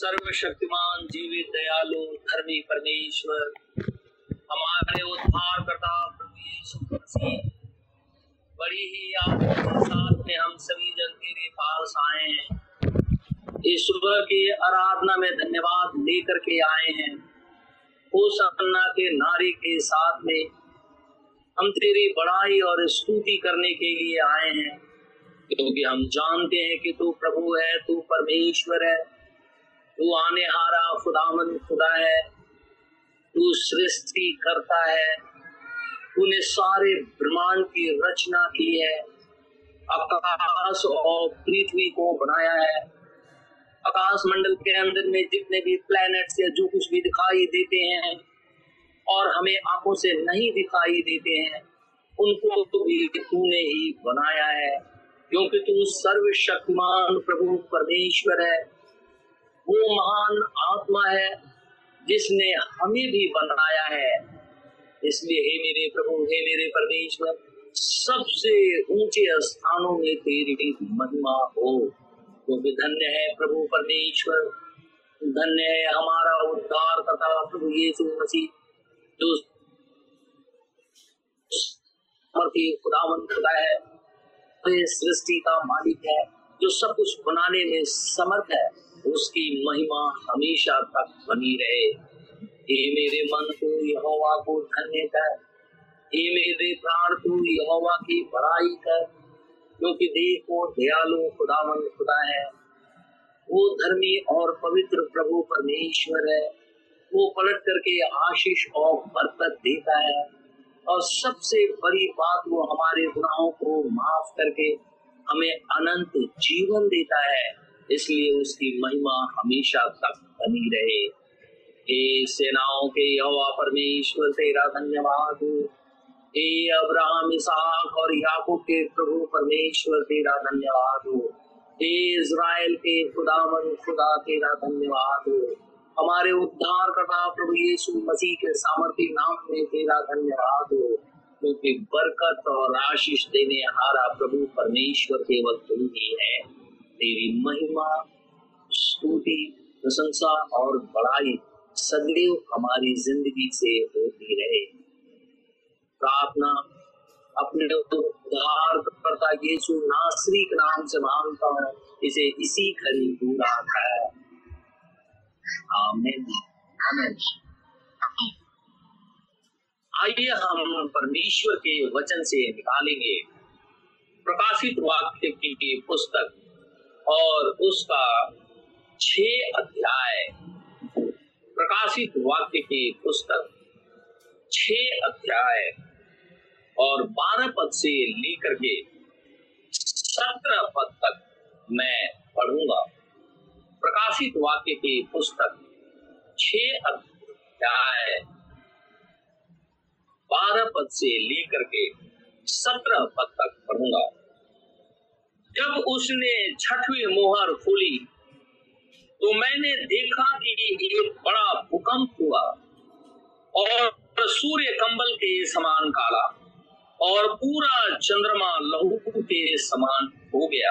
सर्वशक्तिमान, जीवित, दयालु, धर्मी, परमेश्वर। हमारे उद्धार करता प्रभु यीशु मसीह। बड़ी ही आपके साथ में हम सभी जन तेरे पास आए हैं। इस सुबह की आराधना में धन्यवाद लेकर के आए हैं। उस अन्ना के नारे के साथ में हम तेरी बड़ाई और स्तुति करने के लिए आए हैं। क्योंकि हम जानते हैं कि तू प्रभु है, तू परमेश्वर है। तू आने हारा खुदामन खुदा है। तू सृष्टि करता है। तूने सारे ब्रह्मांड की रचना की है। आकाश और पृथ्वी को बनाया है। आकाश मंडल के अंदर में जितने भी प्लैनेट्स या जो कुछ भी दिखाई देते हैं और हमें आँखों से नहीं दिखाई देते हैं, उनको तो भी तूने ही बनाया है। क्योंकि तू सर्वशक्तिमान प्रभु, परमेश्वर है। वो महान आत्मा है, जिसने हमें भी बनाया है। इसलिए हे मेरे प्रभु, हे मेरे परमेश्वर, सबसे ऊँचे स्थानों में तेरी महिमा हो। क्योंकि धन्य है प्रभु परमेश्वर, धन्य है हमारा उद्धार करता प्रभु यीशु मसीह, जो खुदावन खुदा है सृष्टि का मालिक है, जो सब कुछ बनाने में समर्थ है। उसकी महिमा हमेशा तक बनी रहे। हे मेरे मन को यहोवा को धन्य कर। हे मेरे प्राण को यहोवा की बड़ाई कर। क्योंकि देखो दयालु खुदावन खुदा है। वो धर्मी और पवित्र प्रभु परमेश्वर है। वो पलट करके आशीष और बरकत देता है। और सबसे बड़ी बात वो हमारे गुनाहों को माफ़ करके हमें अनंत जीवन देता है। इसलिए उसकी महिमा हमेशा तक बनी रहे। हे सेनाओं के यहोवा परमेश्वर, तेरा धन्यवाद। हे अब्राहम, इसहाक और याकूब के प्रभु परमेश्वर, तेरा धन्यवाद। हो हे इज़राइल के खुदावन, खुदा तेरा धन्यवाद। हो हमारे उद्धार करना प्रभु यीशु मसीह के सामर्थ्य नाम में तेरा धन्यवाद। हो क्योंकि बरकत और आशीष देने हारा प्रभु परमेश्वर, केवल तू ही है। तेरी महिमा, स्तुति, प्रशंसा और बड़ाई सदैव हमारी ज़िंदगी से होती रहे। प्रार्थना अपने उद्धार करता यीशु नासरी के नाम से माँगता हूँ, इसे इसी खरी पूरा है आमीन। आमीन। आइए हम परमेश्वर के वचन से निकालेंगे। प्रकाशित वाक्य की पुस्तक और उसका छ अध्याय प्रकाशित वाक्य की पुस्तक। छ अध्याय और बारह पद से लेकर के सत्रह पद तक मैं पढ़ूँगा। प्रकाशित वाक्य की पुस्तक छ अध्याय, बारह पद से लेकर के सत्रह पद तक पढ़ूँगा। जब उसने छठवीं मोहर खोली तो मैंने देखा कि एक बड़ा भूकंप हुआ और सूर्य कंबल के समान काला और पूरा चंद्रमा लहू के समान हो गया।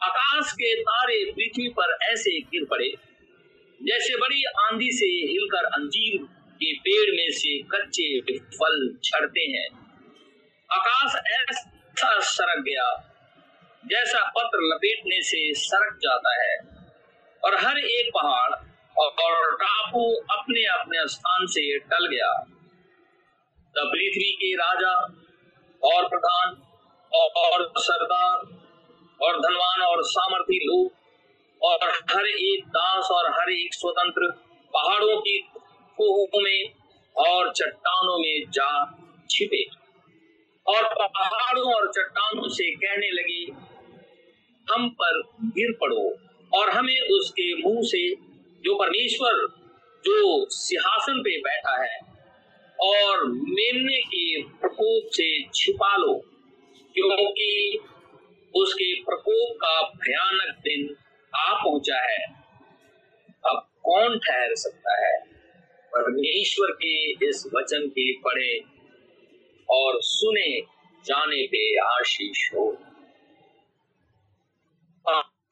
आकाश के तारे पृथ्वी पर ऐसे गिर पड़े, जैसे बड़ी आंधी से हिलकर अंजीर के पेड़ में से कच्चे फल छड़ते हैं। आकाश ऐसा सरक गया। जैसा पत्र लपेटने से सरक जाता है। और हर एक पहाड़ और टापू अपने अपने स्थान से टल गया। तब पृथ्वी के राजा और प्रधान और सरदार और धनवान और सामर्थी लोग और हर एक दास और हर एक स्वतंत्र पहाड़ों की कोहों में और चट्टानों में जा छिपे। और पहाड़ों और चट्टानों से कहने लगी, हम पर गिर पड़ो और हमें उसके मुँह से जो परमेश्वर, जो सिंहासन पे बैठा है और मेमने के प्रकोप से छिपा लो, क्योंकि उसके प्रकोप का भयानक दिन आ पहुँचा है। अब कौन ठहर सकता है? परमेश्वर के इस वचन के पढ़े। और सुने, जाने पे आशीष हो।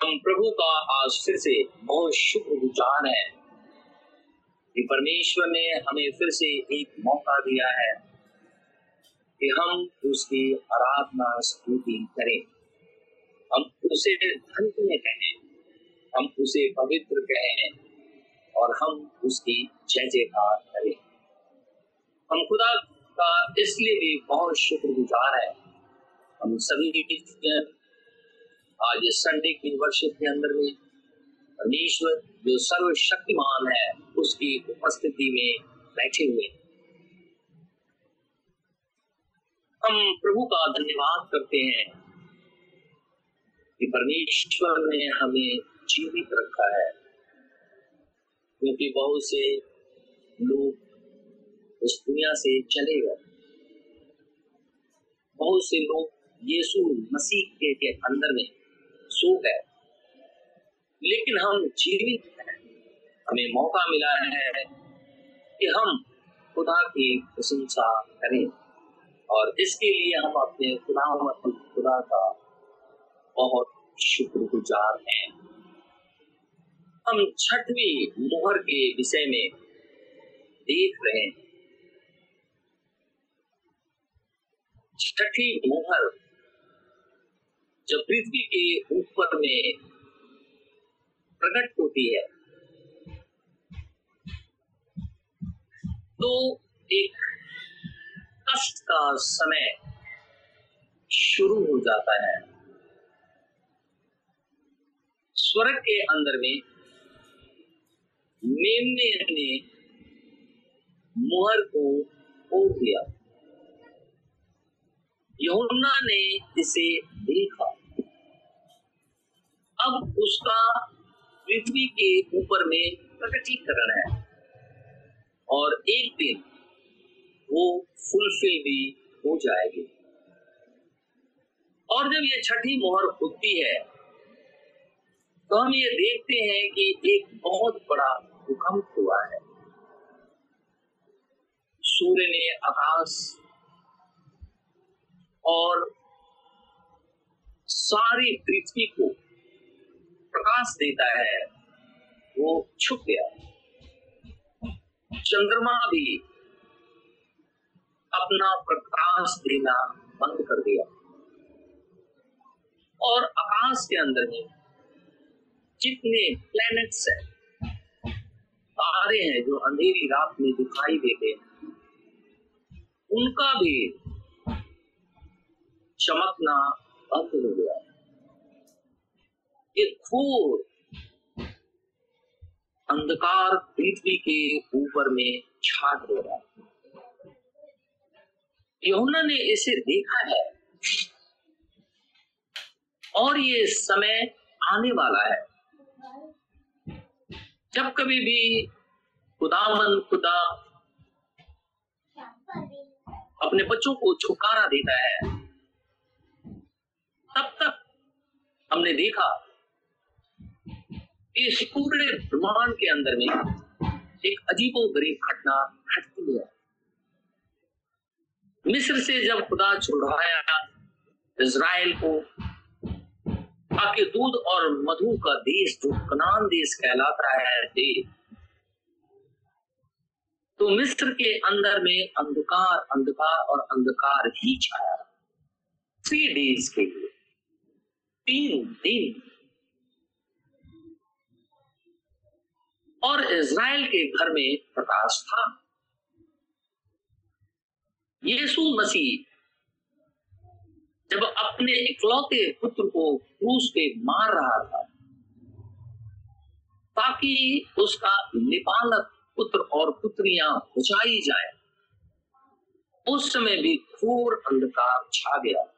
हम प्रभु का आज फिर से बहुत शुक्र गुजार है कि परमेश्वर ने हमें फिर से एक मौका दिया है कि हम उसकी आराधना स्तुति करें। हम उसे धन्य कहें, हम उसे पवित्र कहें और हम उसकी जय जयकार करें। हम खुदा का इसलिए भी बहुत शुक्रगुजार है। हम सभी आज संडे की वर्षिप के अंदर में परमेश्वर, जो सर्वशक्तिमान है, उसकी उपस्थिति में बैठे हुए हम प्रभु का धन्यवाद करते हैं कि परमेश्वर ने हमें जीवित रखा है। क्योंकि बहुत से लोग इस दुनिया से चले गए बहुत से लोग यीशु मसीह के अंदर में सो गए। लेकिन हम जीवित हैं। हमें मौका मिला है कि हम खुदा की प्रशंसा करें और इसके लिए हम अपने खुदा खुदा का बहुत शुक्रगुजार हैं। हम छठवीं मोहर के विषय में देख रहे हैं। छठी मोहर जब पृथ्वी के ऊपर में प्रकट होती है तो एक कष्ट का समय शुरू हो जाता है। स्वर्ग के अंदर में मेमने ने मुहर को खोल दिया। यमुना ने इसे देखा। अब उसका पृथ्वी के ऊपर में प्रकटीकरण है। और एक दिन वो फुलफिल भी हो जाएगी। और जब ये छठी मोहर खुलती है तो हम ये देखते हैं कि एक बहुत बड़ा भूकंप हुआ है। सूर्य ने आकाश और सारी पृथ्वी को प्रकाश देता है, वो छुप गया। चंद्रमा भी अपना प्रकाश देना बंद कर दिया। और आकाश के अंदर में जितने प्लैनेट्स हैं, तारे हैं जो अंधेरी रात में दिखाई देते हैं, उनका भी चमकना बंद हो गया। एक घोर अंधकार पृथ्वी के ऊपर में छा गया यमुना ने इसे देखा है और ये समय आने वाला है। जब कभी भी खुदावन खुदा अपने बच्चों को छुटकारा देता है तब तक हमने देखा इस पूरे ब्रह्मांड के अंदर में एक अजीबो गरीब घटना घटती है। मिस्र से जब खुदा छुड़वाया इज़राइल को, ताकि दूध और मधु का देश जो कनान देश कहलाता है देश तो मिस्र के अंदर में अंधकार अंधकार और अंधकार ही छाया। थ्री डेज़ के लिए। तीन दिन। और इज़राइल के घर में प्रकाश था। यीशु मसीह जब अपने इकलौते पुत्र को क्रूस पे मार रहा था, ताकि उसका निपालक पुत्र और पुत्रियाँ बचाई जाए, उस समय भी घोर अंधकार छा गया।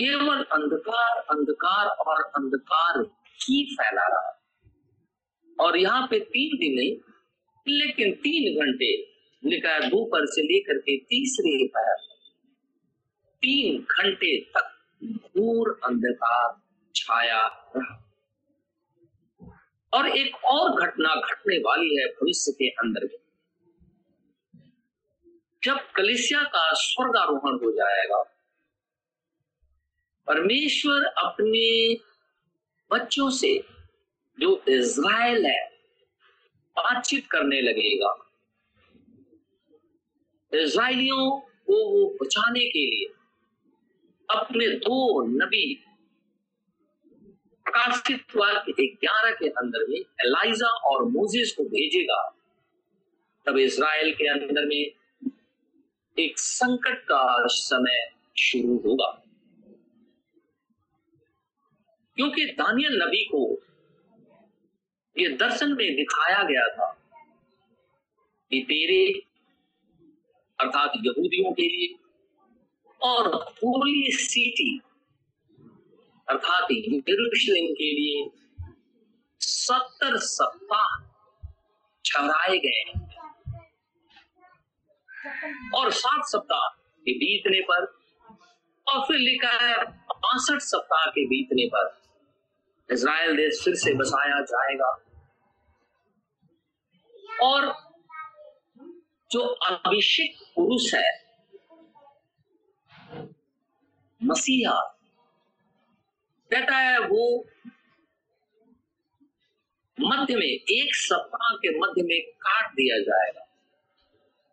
केवल अंधकार अंधकार और अंधकार ही फैला रहा। और यहाँ पे तीन दिन नहीं, लेकिन तीन घंटे लिखा है दोपहर से लेकर के तीसरे पैर तीन घंटे तक घूर अंधकार छाया रहा। और एक और घटना घटने वाली है भविष्य के अंदर जब कलिसिया का स्वर्गारोहण हो जाएगा परमेश्वर अपने बच्चों से जो इज़राइल है, बातचीत करने लगेगा। इसराइलियों को वो बचाने के लिए अपने दो नबी प्रकाशित ग्यारह के अंदर में एलाइजा और मोजिस को भेजेगा। तब इसराइल के अंदर में एक संकट का समय शुरू होगा। क्योंकि दानियल नबी को ये दर्शन में दिखाया गया था कि तेरे, अर्थात यहूदियों के लिए और होली सिटी, अर्थात यरूशलेम के लिए सत्तर सप्ताह ठहराए गए और सात सप्ताह के बीतने पर और फिर लिखा है बासठ सप्ताह के बीतने पर। इज़राइल देश फिर से बसाया जाएगा। और जो अभिषेक पुरुष है, मसीहा, कहता है वो मध्य में, एक सप्ताह के मध्य में काट दिया जाएगा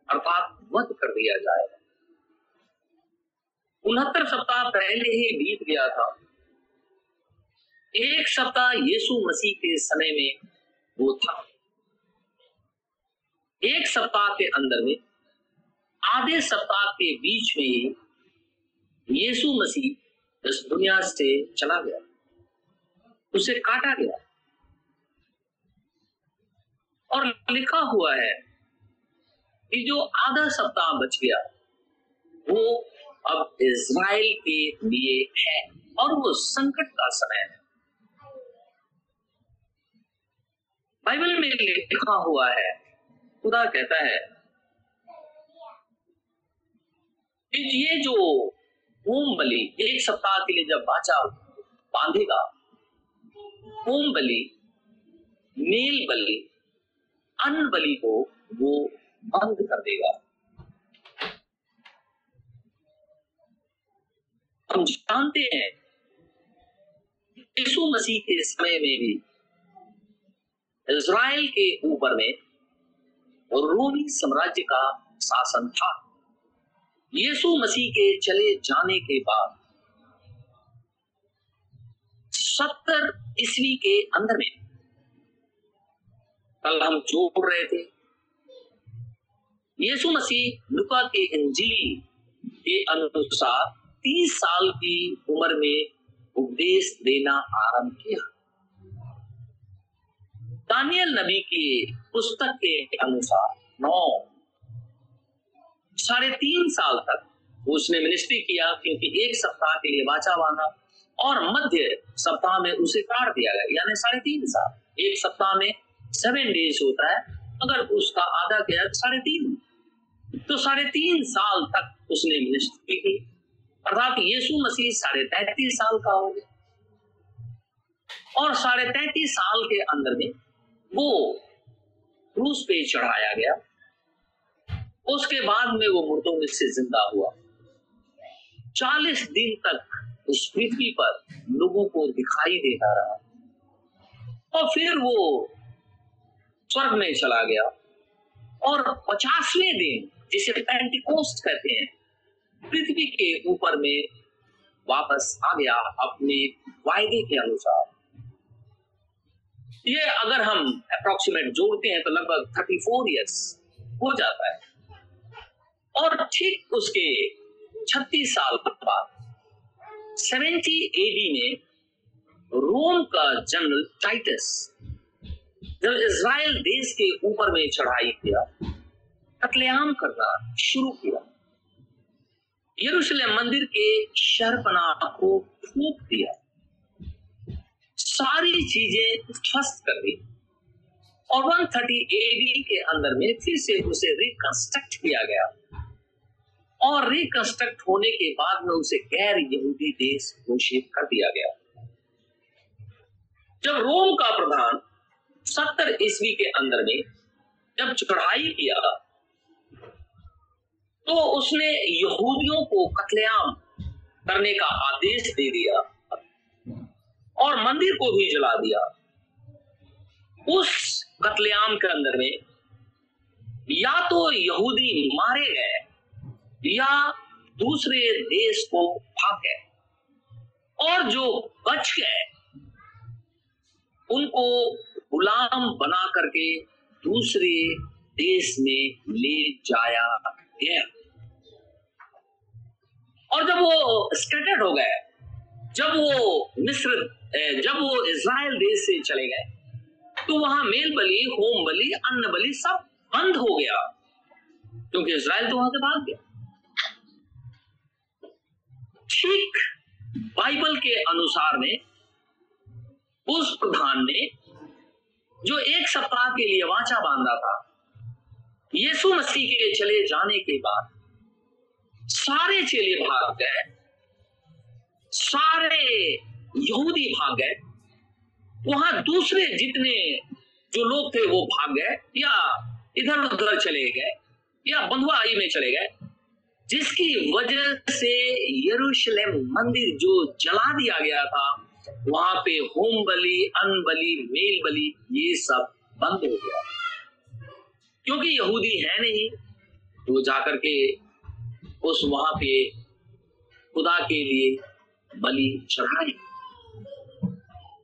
अर्थात वध कर दिया जाएगा। उनहत्तर सप्ताह पहले ही बीत गया था। एक सप्ताह यीशु मसीह के समय में वो था। एक सप्ताह के अंदर में, आधे सप्ताह के बीच में यीशु मसीह इस दुनिया से चला गया। उसे काटा गया। और लिखा हुआ है कि जो आधा सप्ताह बच गया, वो अब इज़राइल के लिए है और वो संकट का समय है। बाइबल में लिखा हुआ है। खुदा कहता है ये जो होम बलि एक सप्ताह के लिए जब बाचा, बांधेगा होम बलि मेल बलि, अन्न बलि को वो बंद कर देगा। हम जानते हैं यीशु मसीह के समय में भी इज़राइल के ऊपर में रोमी साम्राज्य का शासन था। यीशु मसीह के चले जाने के बाद सत्तर ईस्वी के अंदर में कल हम जोड़ रहे थे। यीशु मसीह लुका के इंजील के अनुसार तीस साल की उम्र में उपदेश देना आरंभ किया। दानियल नबी की पुस्तक के अनुसार नौ, साढ़े तीन साल तक उसने मिनिस्ट्री किया, क्योंकि एक सप्ताह के लिए वाचा बांधा और मध्य सप्ताह में उसे काट दिया गया, यानी साढ़े तीन साल। एक सप्ताह में सेवन डेज़ होता है, अगर उसका आधा तो साढ़े तीन। तो साढ़े तीन साल तक उसने मिनिस्ट्री की। अर्थात यीशु मसीह साढ़े तैतीस साल का हो गया। और साढ़े तैतीस साल के अंदर में वो क्रूस पे चढ़ाया गया। उसके बाद में वो मुर्दों में से ज़िंदा हुआ। चालीस दिन तक उस पृथ्वी पर लोगों को दिखाई देता रहा। और फिर वो स्वर्ग में चला गया। और पचासवें दिन, जिसे पेंटिकोस्ट कहते हैं, पृथ्वी के ऊपर में वापस आ गया अपने वायदे के अनुसार। ये अगर हम अप्रोक्सीमेट जोड़ते हैं तो लगभग थर्टी फोर ईयर्स हो जाता है। और ठीक उसके छत्तीस साल बाद सेवेंटी एडी में रोम का जनरल टाइटस, जब इज़राइल देश के ऊपर में चढ़ाई किया, कतलेआम करना शुरू किया। यरूशलेम मंदिर के शहरपना को फूक दिया। सारी चीज़ें ध्वस्त कर दी। और 130 एडी के अंदर में फिर से उसे रिकंस्ट्रक्ट किया गया। और रिकंस्ट्रक्ट होने के बाद में उसे गैर यहूदी देश घोषित कर दिया गया। जब रोम का प्रधान सत्तर ईस्वी के अंदर में जब चढ़ाई किया तो उसने यहूदियों को कतलेआम करने का आदेश दे दिया। और मंदिर को भी जला दिया। उस कतलेआम के अंदर में या तो यहूदी मारे गए या दूसरे देश को भाग गए और जो बच गए, उनको गुलाम बना करके दूसरे देश में ले जाया गया। और जब वो स्कैटर्ड हो गए, जब वो मिस्र जब वो इसराइल देश से चले गए तो वहाँ मेल बलि, होम बलि, अन्न बलि सब बंद हो गया, क्योंकि इसराइल तो वहाँ से भाग गया। ठीक बाइबल के अनुसार में, उस प्रधान ने जो एक सप्ताह के लिए वाचा बांधा था, यीशु मसीह के चले जाने के बाद सारे चेले भाग गए। सारे यहूदी भाग गए। वहाँ दूसरे जितने जो लोग थे वो भाग गए या इधर उधर चले गए या बंधुआई में चले गए, जिसकी वजह से यरूशलेम मंदिर जो जला दिया गया था, वहाँ पे होम बलि, अन्न बलि, मेल बलि, ये सब बंद हो गया। क्योंकि यहूदी है नहीं तो जाकर के उस वहाँ पे खुदा के लिए बलि चढ़ाए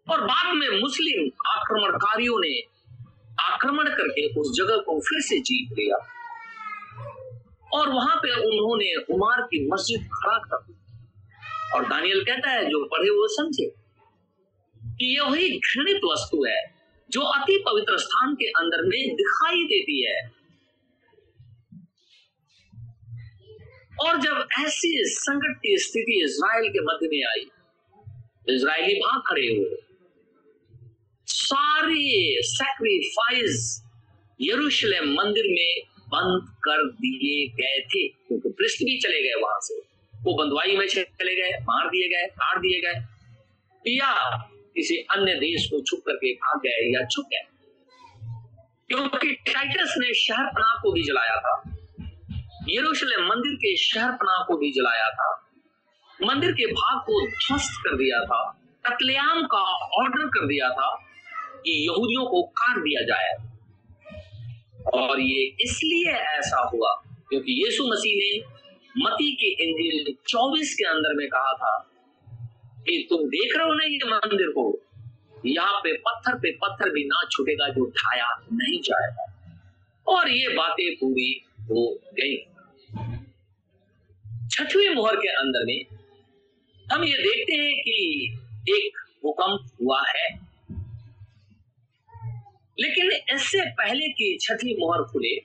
और बाद में मुस्लिम आक्रमणकारियों ने आक्रमण करके उस जगह को फिर से जीत लिया। और वहाँ पे उन्होंने उमार की मस्जिद खड़ा कर दी। और दानियल कहता है, जो पढ़े वो समझे, कि यह वही घृणित वस्तु है, जो अति पवित्र स्थान के अंदर में दिखाई देती है। और जब ऐसी संकट की स्थिति इसराइल के मध्य में आई इसराइली भाग खड़े हुए। सारे सैक्रिफाइस यरूशलेम मंदिर में बंद कर दिए गए थे, क्योंकि पृष्ठ भी चले गए वहाँ से। वो बंदवाई में चले गए, मार दिए गए, काट दिए गए। या किसी अन्य देश को छुप करके भाग गए या छुप गए। क्योंकि टाइटस ने शहर पनाह को भी जलाया था। यरूशलेम मंदिर के शहर पनाह को भी जलाया था। मंदिर के भाग को ध्वस्त कर दिया था। कतलेआम का ऑर्डर कर दिया था। कि यहूदियों को काट दिया जाए। और ये इसलिए ऐसा हुआ क्योंकि यीशु मसीह ने मती के इंजिल 24 के अंदर में कहा था कि तुम देख रहे हो ना ये मंदिर को? यहाँ पे पत्थर पे पत्थर भी ना छूटेगा जो ढाया नहीं जाएगा। और ये बातें पूरी हो गई। छठवीं मोहर के अंदर में हम ये देखते हैं कि एक भूकंप हुआ है। लेकिन इससे पहले की छठी मोहर खुले।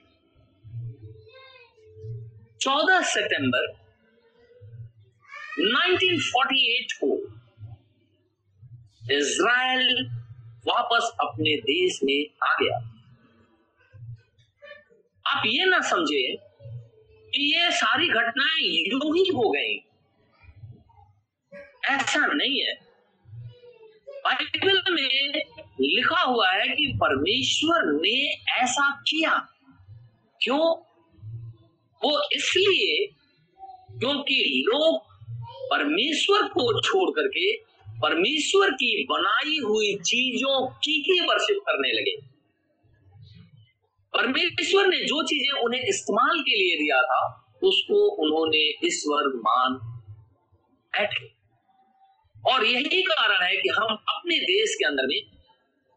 14 सितंबर 1948 को इज़राइल वापस अपने देश में आ गया। आप ये ना समझे कि ये सारी घटनाएँ यूँ ही हो गई। ऐसा नहीं है। बाइबल में लिखा हुआ है कि परमेश्वर ने ऐसा किया। क्यों? वो इसलिए क्योंकि लोग परमेश्वर को छोड़ करके परमेश्वर की बनाई हुई चीज़ों की ही वर्षिप करने लगे। परमेश्वर ने जो चीज़ें उन्हें इस्तेमाल के लिए दिया था, उसको उन्होंने ईश्वर मान बैठे। और यही कारण है कि हम अपने देश के अंदर में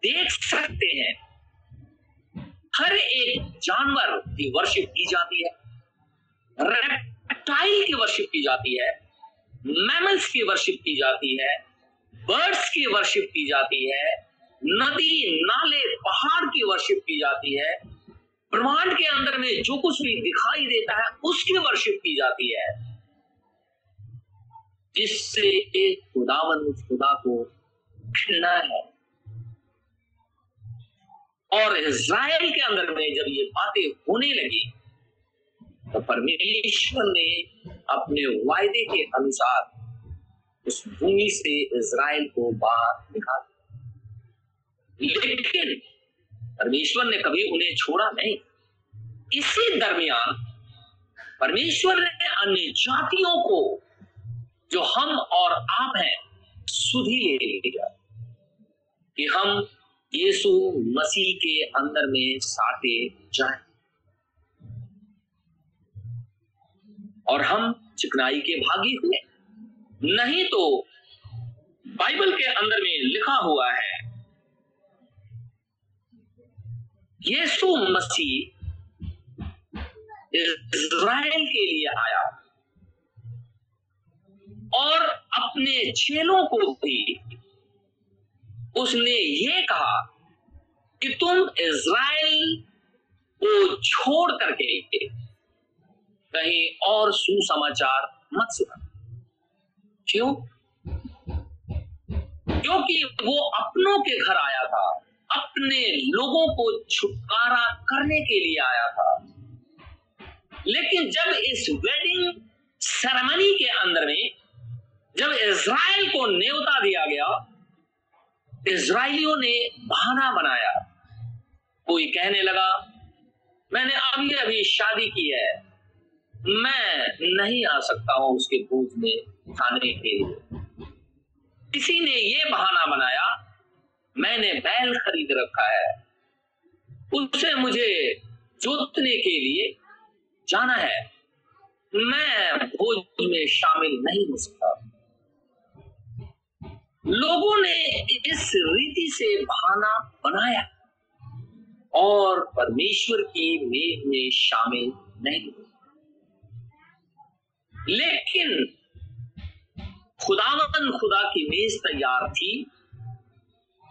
देख सकते हैं। हर एक जानवर की वर्शिप की जाती है। रेप्टाइल की वर्शिप की जाती है। मैमल्स की वर्शिप की जाती है। बर्ड्स की वर्शिप की जाती है। नदी, नाले, पहाड़ की वर्शिप की जाती है। ब्रह्मांड के अंदर में जो कुछ भी दिखाई देता है, उसकी वर्शिप की जाती है। जिससे खुदावन खुदा को घृणा है। और इज़राइल के अंदर में जब ये बातें होने लगी तो परमेश्वर ने अपने वायदे के अनुसार उस भूमि से इज़राइल को बाहर निकाल लेकिन परमेश्वर ने कभी उन्हें छोड़ा नहीं। इसी दरमियान परमेश्वर ने अन्य जातियों को, जो हम और आप हैं सुधी ले लिया कि हम यीशु मसीह के अंदर में साते जाए। और हम चिकनाई के भागी हुए नहीं तो बाइबल के अंदर में लिखा हुआ है, यीशु मसीह इज़राइल के लिए आया और अपने चेलों को भी उसने ये कहा कि तुम इज़राइल को छोड़ करके कहीं और सुसमाचार मत सुना। क्यों? क्योंकि वो अपनों के घर आया था, अपने लोगों को छुटकारा करने के लिए आया था। लेकिन जब इस वेडिंग सेरेमनी के अंदर में, जब इज़राइल को न्योता दिया गया इसराइलियों ने बहाना बनाया। कोई कहने लगा, मैंने अभी अभी शादी की है। मैं नहीं आ सकता हूँ उसके भूत में खाने के लिए। किसी ने ये बहाना बनाया, मैंने बैल खरीद रखा है। उससे मुझे जोतने के लिए जाना है। मैं भोज में शामिल नहीं हो सकता। लोगों ने इस रीति से बहाना बनाया और परमेश्वर की मेघ में शामिल नहीं हुए। लेकिन खुदावन खुदा की मेज तैयार थी,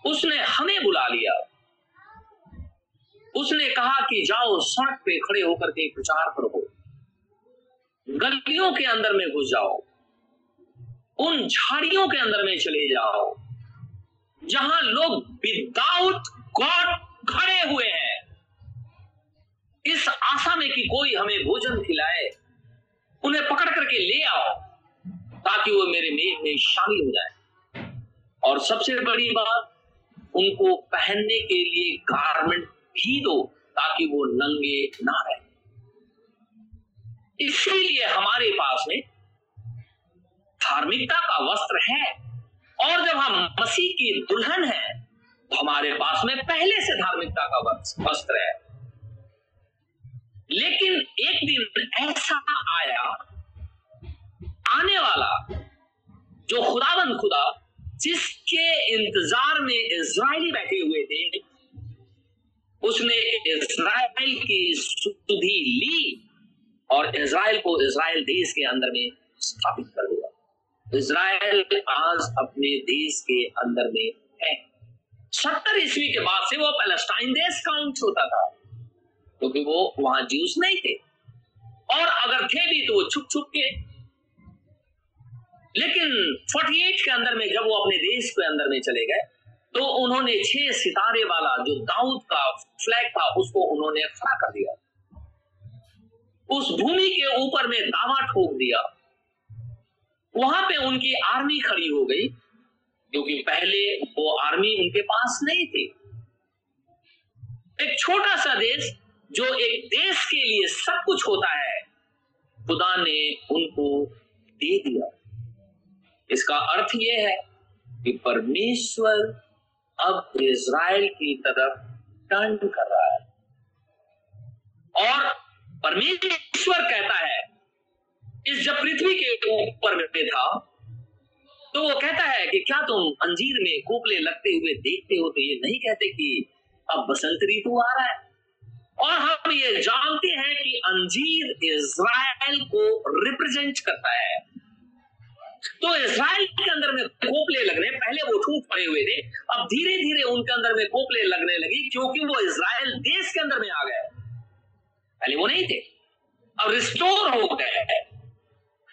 उसने हमें बुला लिया। उसने कहा कि जाओ, सड़क पे खड़े होकर के प्रचार करो। गलियों के अंदर में घुस जाओ। उन झाड़ियों के अंदर में चले जाओ, जहाँ लोग विदाउट गॉड खड़े हुए हैं। इस आशा में कि कोई हमें भोजन खिलाए, उन्हें पकड़ करके ले आओ, ताकि वो मेरे मेघ में शामिल हो जाए। और सबसे बड़ी बात, उनको पहनने के लिए गारमेंट भी दो, ताकि वो नंगे ना रहे। इसीलिए हमारे पास में धार्मिकता का वस्त्र है। और जब हम मसीह की दुल्हन है तो हमारे पास में पहले से धार्मिकता का वस्त्र है। लेकिन एक दिन ऐसा आया, आने वाला, जो खुदाबंद खुदा, जिसके इंतज़ार में इज़राइली बैठे हुए थे, उसने इज़राइल की सुधि ली और इज़राइल को इज़राइल देश के अंदर में स्थापित कर दिया। इज़राइल आज अपने देश के अंदर में है। सत्तर ईस्वी के बाद से वो पैलेस्टाइन देश काउंट होता था, क्योंकि तो वो वहाँ जूस नहीं थे। और अगर थे भी तो वो छुप छुप के। लेकिन 48 के अंदर में जब वो अपने देश के अंदर में चले गए तो उन्होंने छह सितारे वाला जो दाऊद का फ्लैग था, उसको उन्होंने खड़ा कर दिया। उस भूमि के ऊपर में दावा ठोक दिया। वहाँ पे उनकी आर्मी खड़ी हो गई, क्योंकि पहले वो आर्मी उनके पास नहीं थी। एक छोटा सा देश, जो एक देश के लिए सब कुछ होता है, खुदा ने उनको दे दिया। इसका अर्थ यह है कि परमेश्वर अब इज़राइल की तरफ़ टर्न कर रहा है। और परमेश्वर कहता है इस जब पृथ्वी के ऊपर था तो वो कहता है कि क्या तुम अंजीर में कोपले लगते हुए देखते हो तो ये नहीं कहते कि अब बसंत ऋतु आ रहा है। और हम ये जानते हैं कि अंजीर इज़राइल को रिप्रेजेंट करता है। तो इसराइल के अंदर में कोपले लगने, पहले वो ठूट पड़े हुए थे, अब धीरे धीरे उनके अंदर में कोपले लगने लगी क्योंकि वो इसराइल देश के अंदर में आ गए। पहले वो नहीं थे, अब रिस्टोर हो गए।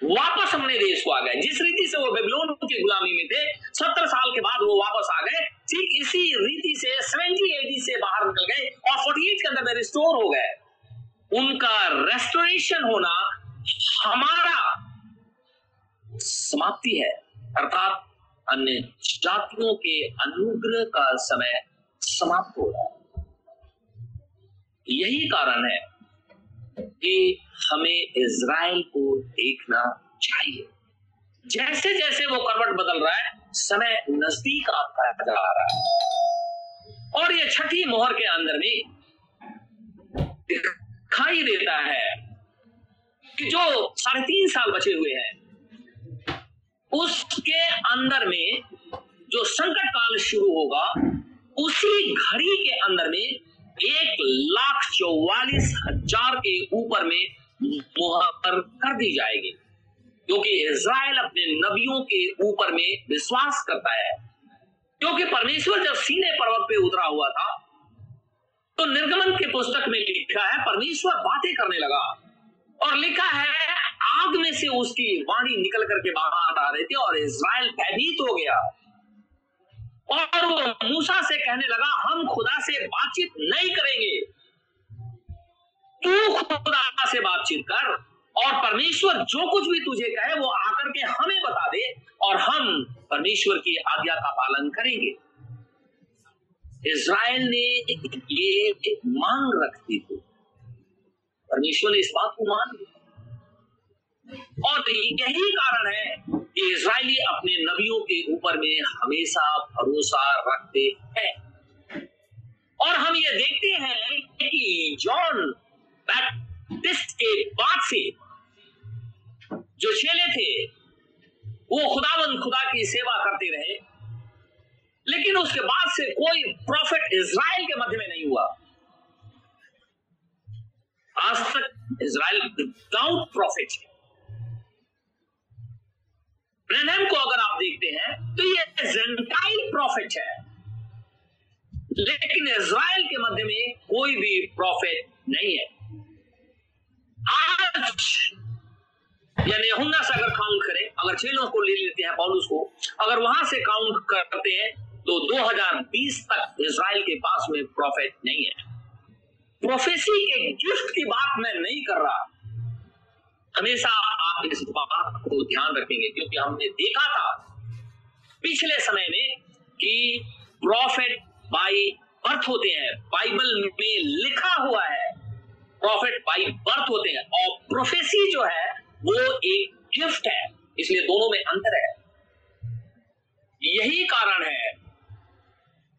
वापस अपने देश को आ गए जिस रीति से वो बेबलोन की गुलामी में थे, सत्तर साल के बाद वो वापस आ गए। ठीक इसी रीति से सेवेंटी एडी से बाहर निकल गए और फोर्टी एट के अंदर रिस्टोर हो गए। उनका रेस्टोरेशन होना हमारा समाप्ति है। अर्थात अन्य जातियों के अनुग्रह का समय समाप्त हो रहा है। यही कारण है कि हमें इज़राइल को देखना चाहिए। जैसे जैसे वो करवट बदल रहा है, समय नज़दीक आता जा रहा है। और ये छठी मोहर के अंदर में दिखाई देता है कि जो साढ़े तीन साल बचे हुए हैं, उसके अंदर में जो संकट काल शुरू होगा, उसी घड़ी के अंदर में एक लाख चौवालीस हज़ार के ऊपर में मुहर कर दी जाएगी। क्योंकि इज़राइल अपने नबियों के ऊपर में विश्वास करता है। क्योंकि परमेश्वर जब सीने पर्वत पे उतरा हुआ था तो निर्गमन के पुस्तक में लिखा है, परमेश्वर बातें करने लगा। और लिखा है, आग में से उसकी वाणी निकल करके बाहर आ रही थी और इज़राइल भयभीत हो गया। और वो मूसा से कहने लगा, हम खुदा से बातचीत नहीं करेंगे। तू खुदा से बातचीत कर और परमेश्वर जो कुछ भी तुझे कहे, वो आकर के हमें बता दे और हम परमेश्वर की आज्ञा का पालन करेंगे। इज़राइल ने ये मांग रखी थी। परमेश्वर ने इस बात को मान लिया। और यही कारण है कि इसराइली अपने नबियों के ऊपर में हमेशा भरोसा रखते हैं। और हम ये देखते हैं कि जॉन बैप्टिस्ट के बाद से जो चेले थे, वो खुदावन खुदा की सेवा करते रहे। लेकिन उसके बाद से कोई प्रॉफिट इज़राइल के मध्य में नहीं हुआ। आज तक इज़राइल विदाउट प्रॉफिट है। ब्रैनम को अगर आप देखते हैं तो ये जेंटाइल प्रॉफिट है। लेकिन इज़राइल के मध्य में कोई भी प्रॉफिट नहीं है। आज यानी हुन्ना से अगर काउंट करें, अगर चेलों को ले लेते हैं पॉलुस को, अगर वहाँ से काउंट करते हैं तो 2020 तक इज़राइल के पास में प्रॉफिट नहीं है। प्रोफेसी के गिफ्ट की बात मैं नहीं कर रहा। हमेशा आप इस बात को ध्यान रखेंगे, क्योंकि हमने देखा था पिछले समय में कि प्रॉफिट बाई बर्थ होते हैं बाइबल में लिखा हुआ है प्रॉफिट बाई बर्थ होते हैं, और प्रोफेसी जो है, वो एक गिफ्ट है, इसलिए दोनों में अंतर है। यही कारण है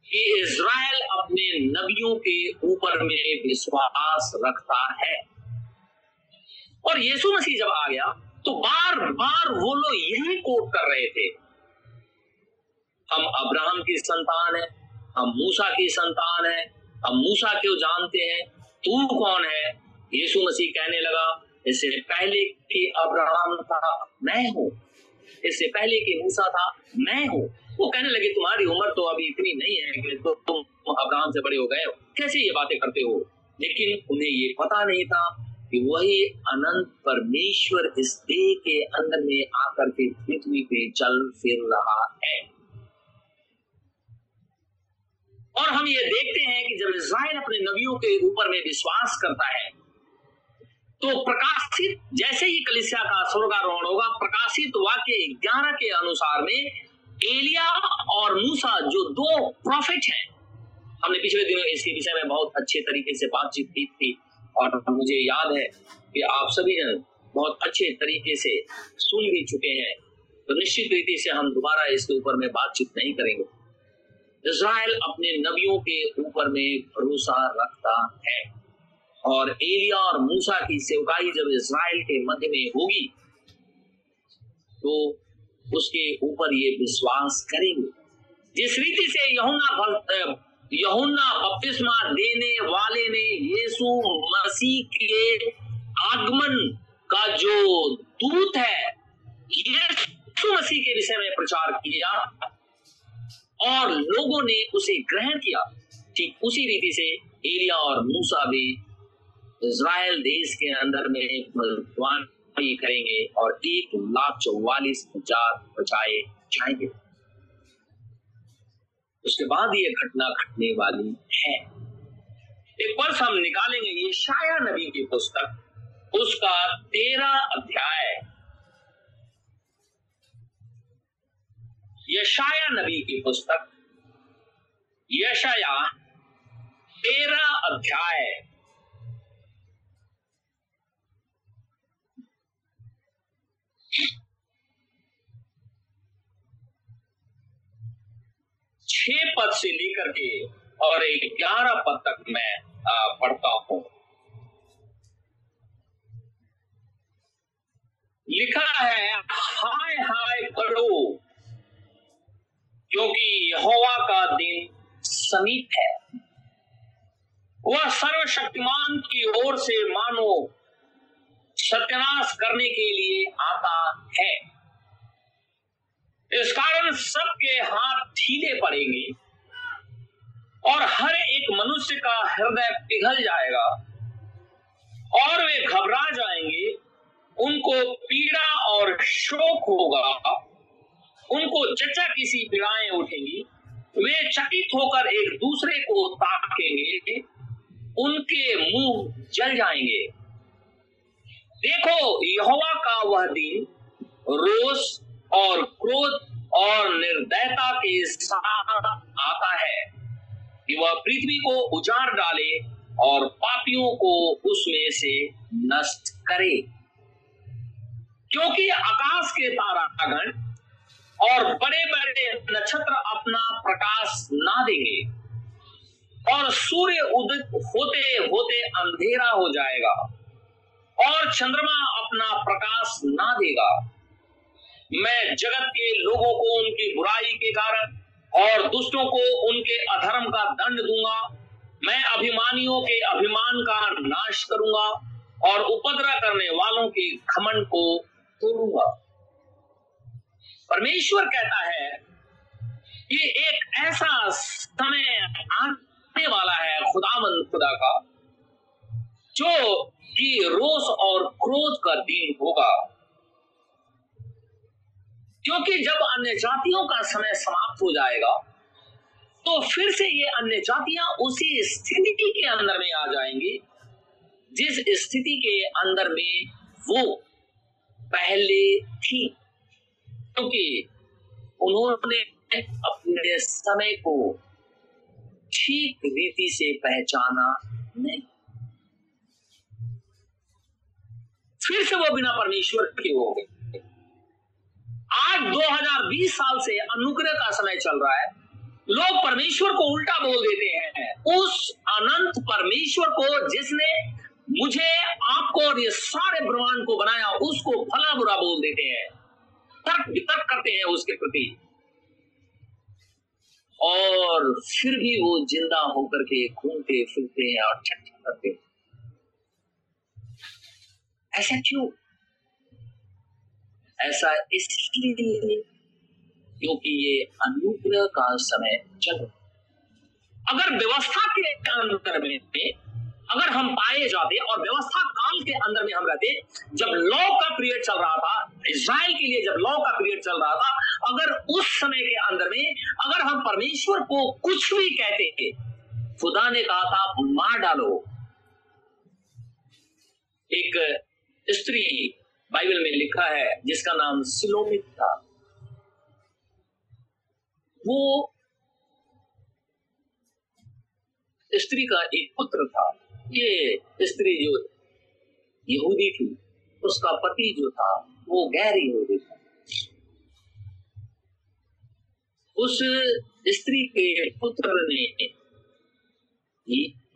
कि इज़राइल अपने नबियों के ऊपर में विश्वास रखता है। और यीशु मसीह जब आ गया तो बार बार वो लोग यही कोट कर रहे थे। हम अब्राहम की संतान है, हम मूसा की संतान है, हम मूसा क्यों जानते हैं? तू कौन है? यीशु मसीह कहने लगा, इससे पहले कि अब्राहम था, मैं हूँ। इससे पहले कि मूसा था, मैं हूँ। वो कहने लगे, तुम्हारी उम्र तो अभी इतनी नहीं है कि तो तुम अब्राहम से बड़े हो गए हो। कैसे ये बातें करते हो? लेकिन उन्हें ये पता नहीं था कि वही अनंत परमेश्वर इस देह के अंदर में आकर के पृथ्वी पे चल फिर रहा है। और हम ये देखते हैं कि जब इज़राइल अपने नबियों के ऊपर में विश्वास करता है तो प्रकाशित, जैसे ही कलिसिया का स्वर्गारोहण होगा, प्रकाशित वाक्य ग्यारह के अनुसार में एलिया और मूसा, जो दो प्रॉफिट हैं, हमने पिछले दिनों इसके विषय में बहुत अच्छे तरीके से बातचीत की थी। और मुझे याद है कि आप सभी जन बहुत अच्छे तरीके से सुन भी चुके हैं। तो निश्चित रीति से हम दोबारा इसके ऊपर में बातचीत नहीं करेंगे। इज़राइल अपने नबियों के ऊपर में भरोसा रखता है। और एलिया और मूसा की सेवकाई जब इज़राइल के मध्य में होगी तो उसके ऊपर ये विश्वास करेंगे। जिस रीति से यहुना यहुन्ना बपतिस्मा देने वाले ने यीशु मसीह के आगमन का जो दूत है, यीशु मसीह के विषय में प्रचार किया और लोगों ने उसे ग्रहण किया। ठीक उसी रीति से एलिया और मूसा भी इज़राइल देश के अंदर में भगवान करेंगे और एक लाख चौवालीस हज़ार बचाए जाएँगे। उसके बाद ये घटना घटने वाली है। एक वर्ष हम निकालेंगे, ये शाया नबी की पुस्तक, उसका तेरह अध्याय। यशाया नबी की पुस्तक, यशाया तेरह अध्याय। छह पद से लेकर के और ग्यारह पद तक मैं पढ़ता हूँ। लिखा है, हाय हाय करो क्योंकि यहोवा का दिन समीप है। वह सर्वशक्तिमान की ओर से मानो सत्यानाश करने के लिए आता है। इस कारण सबके हाथ ढीले पड़ेंगे और हर एक मनुष्य का हृदय पिघल जाएगा और वे घबरा जाएँगे। उनको पीड़ा और शोक होगा। उनको चचा किसी पीड़ाएँ उठेंगी। वे चकित होकर एक दूसरे को ताकेंगे। उनके मुँह जल जाएँगे। देखो, यहोवा का वह दिन रोष और क्रोध और निर्दयता के साथ आता है कि वह पृथ्वी को उजाड़ डाले और पापियों को उसमें से नष्ट करे। क्योंकि आकाश के तारागण और बड़े बड़े नक्षत्र अपना प्रकाश ना देंगे और सूर्य उदित होते होते अंधेरा हो जाएगा और चंद्रमा अपना प्रकाश ना देगा। मैं जगत के लोगों को उनकी बुराई के कारण और दुष्टों को उनके अधर्म का दंड दूँगा। मैं अभिमानियों के अभिमान का नाश करूँगा और उपद्रव करने वालों के घमंड को तोड़ूँगा। परमेश्वर कहता है कि एक ऐसा समय आने वाला है खुदामंद खुदा का, जो कि रोष और क्रोध का दिन होगा। क्योंकि जब अन्य जातियों का समय समाप्त हो जाएगा तो फिर से ये अन्य जातियाँ उसी स्थिति के अंदर में आ जाएँगी, जिस स्थिति के अंदर में वो पहले थी। क्योंकि उन्होंने अपने समय को ठीक रीति से पहचाना नहीं। फिर से वो बिना परमेश्वर के हो गए। आज 2020 साल से अनुग्रह का समय चल रहा है। लोग परमेश्वर को उल्टा बोल देते हैं। उस अनंत परमेश्वर को जिसने मुझे, आपको और ये सारे ब्रह्मांड को बनाया, उसको भला बुरा बोल देते हैं। तर्क वितर्क करते हैं उसके प्रति। और फिर भी वो ज़िंदा होकर के घूमते, फिरते हैं और चर्चा करते। हैं ऐसा क्यों? ऐसा इसलिए क्योंकि ये अनुग्रह का समय चल अगर व्यवस्था के अंदर में, अगर हम पाए जाते और व्यवस्था काल के अंदर में हम रहते, जब लॉ का पीरियड चल रहा था इसराइल के लिए जब लॉ का पीरियड चल रहा था, अगर उस समय के अंदर में, अगर हम परमेश्वर को कुछ भी कहते, खुदा ने कहा था, मार डालो। एक स्त्री बाइबल में लिखा है, जिसका नाम सिलोमित था। वो स्त्री का एक पुत्र था। ये स्त्री जो यहूदी थी, उसका पति जो था, वो गैर यहूदी था। उस स्त्री के पुत्र ने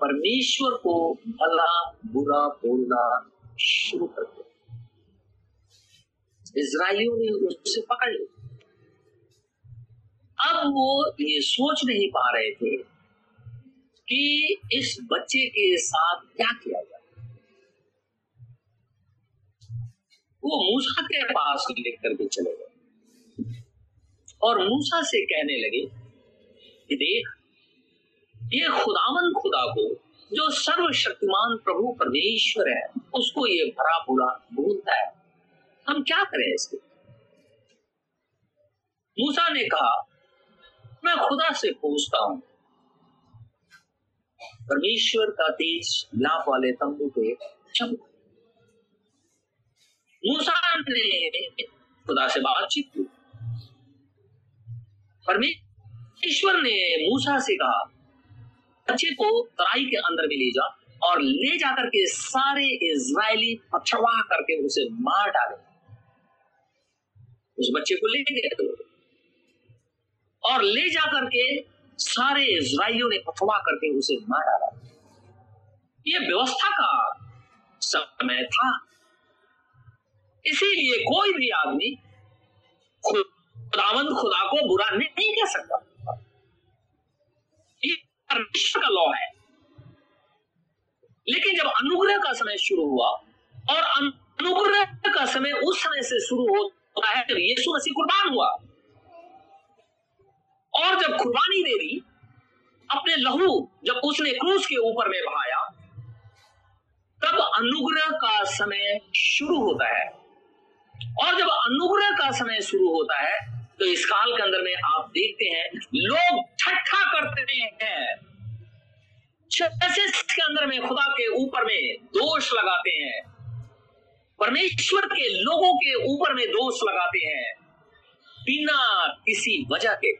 परमेश्वर को भला बुरा बोलना शुरू कर दिया। इसराइलियों ने उससे पकड़ लिया। अब वो ये सोच नहीं पा रहे थे कि इस बच्चे के साथ क्या किया जाए। वो मूसा के पास लेकर के चले गए और मूसा से कहने लगे कि देख, ये खुदावन खुदा को, जो सर्वशक्तिमान प्रभु परमेश्वर है, उसको ये भरा बुरा भूलता है। हम क्या करें इसके? मूसा ने कहा, मैं खुदा से पूछता हूँ, परमेश्वर का तेज लाभ वाले तंबू पे चमका मूसा ने खुदा से बातचीत की। परमेश्वर ने मूसा से कहा, बच्चे को तराई के अंदर में ले जा और ले जाकर के सारे इज़राइली पछवा करके उसे मार डाले। उस बच्चे को ले गए और ले जाकर के सारे इसराइलियों ने पथवा करके उसे मार। डाला ये व्यवस्था का समय था। इसीलिए कोई भी आदमी खुदावंद खुदा को बुरा नहीं कह सकता। का लॉ है। लेकिन जब अनुग्रह का समय शुरू हुआ और अनुग्रह का समय उस समय से शुरू होता है यीशु मसीह कुर्बान हुआ। और जब कुर्बानी दे दी, अपने लहू जब उसने क्रूस के ऊपर में बहाया, तब अनुग्रह का समय शुरू होता है। और जब अनुग्रह का समय शुरू होता है तो इस काल के अंदर में आप देखते हैं, लोग ठट्ठा करते हैं। के अंदर में खुदा के ऊपर में दोष लगाते हैं। परमेश्वर के लोगों के ऊपर में दोष लगाते हैं। बिना किसी वजह के।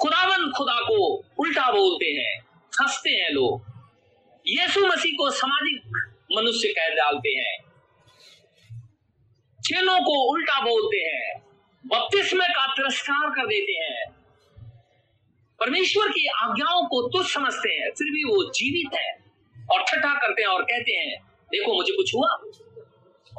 खुदावन खुदा को उल्टा बोलते हैं। हँसते हैं लोग। यीशु मसीह को सामाजिक मनुष्य कह डालते हैं। चेलों को उल्टा बोलते हैं। बपतिस्मे का तिरस्कार कर देते हैं। परमेश्वर की आज्ञाओं को तुच्छ समझते हैं। फिर भी वो जीवित है और ठट्ठा करते हैं और कहते हैं, देखो, मुझे कुछ हुआ?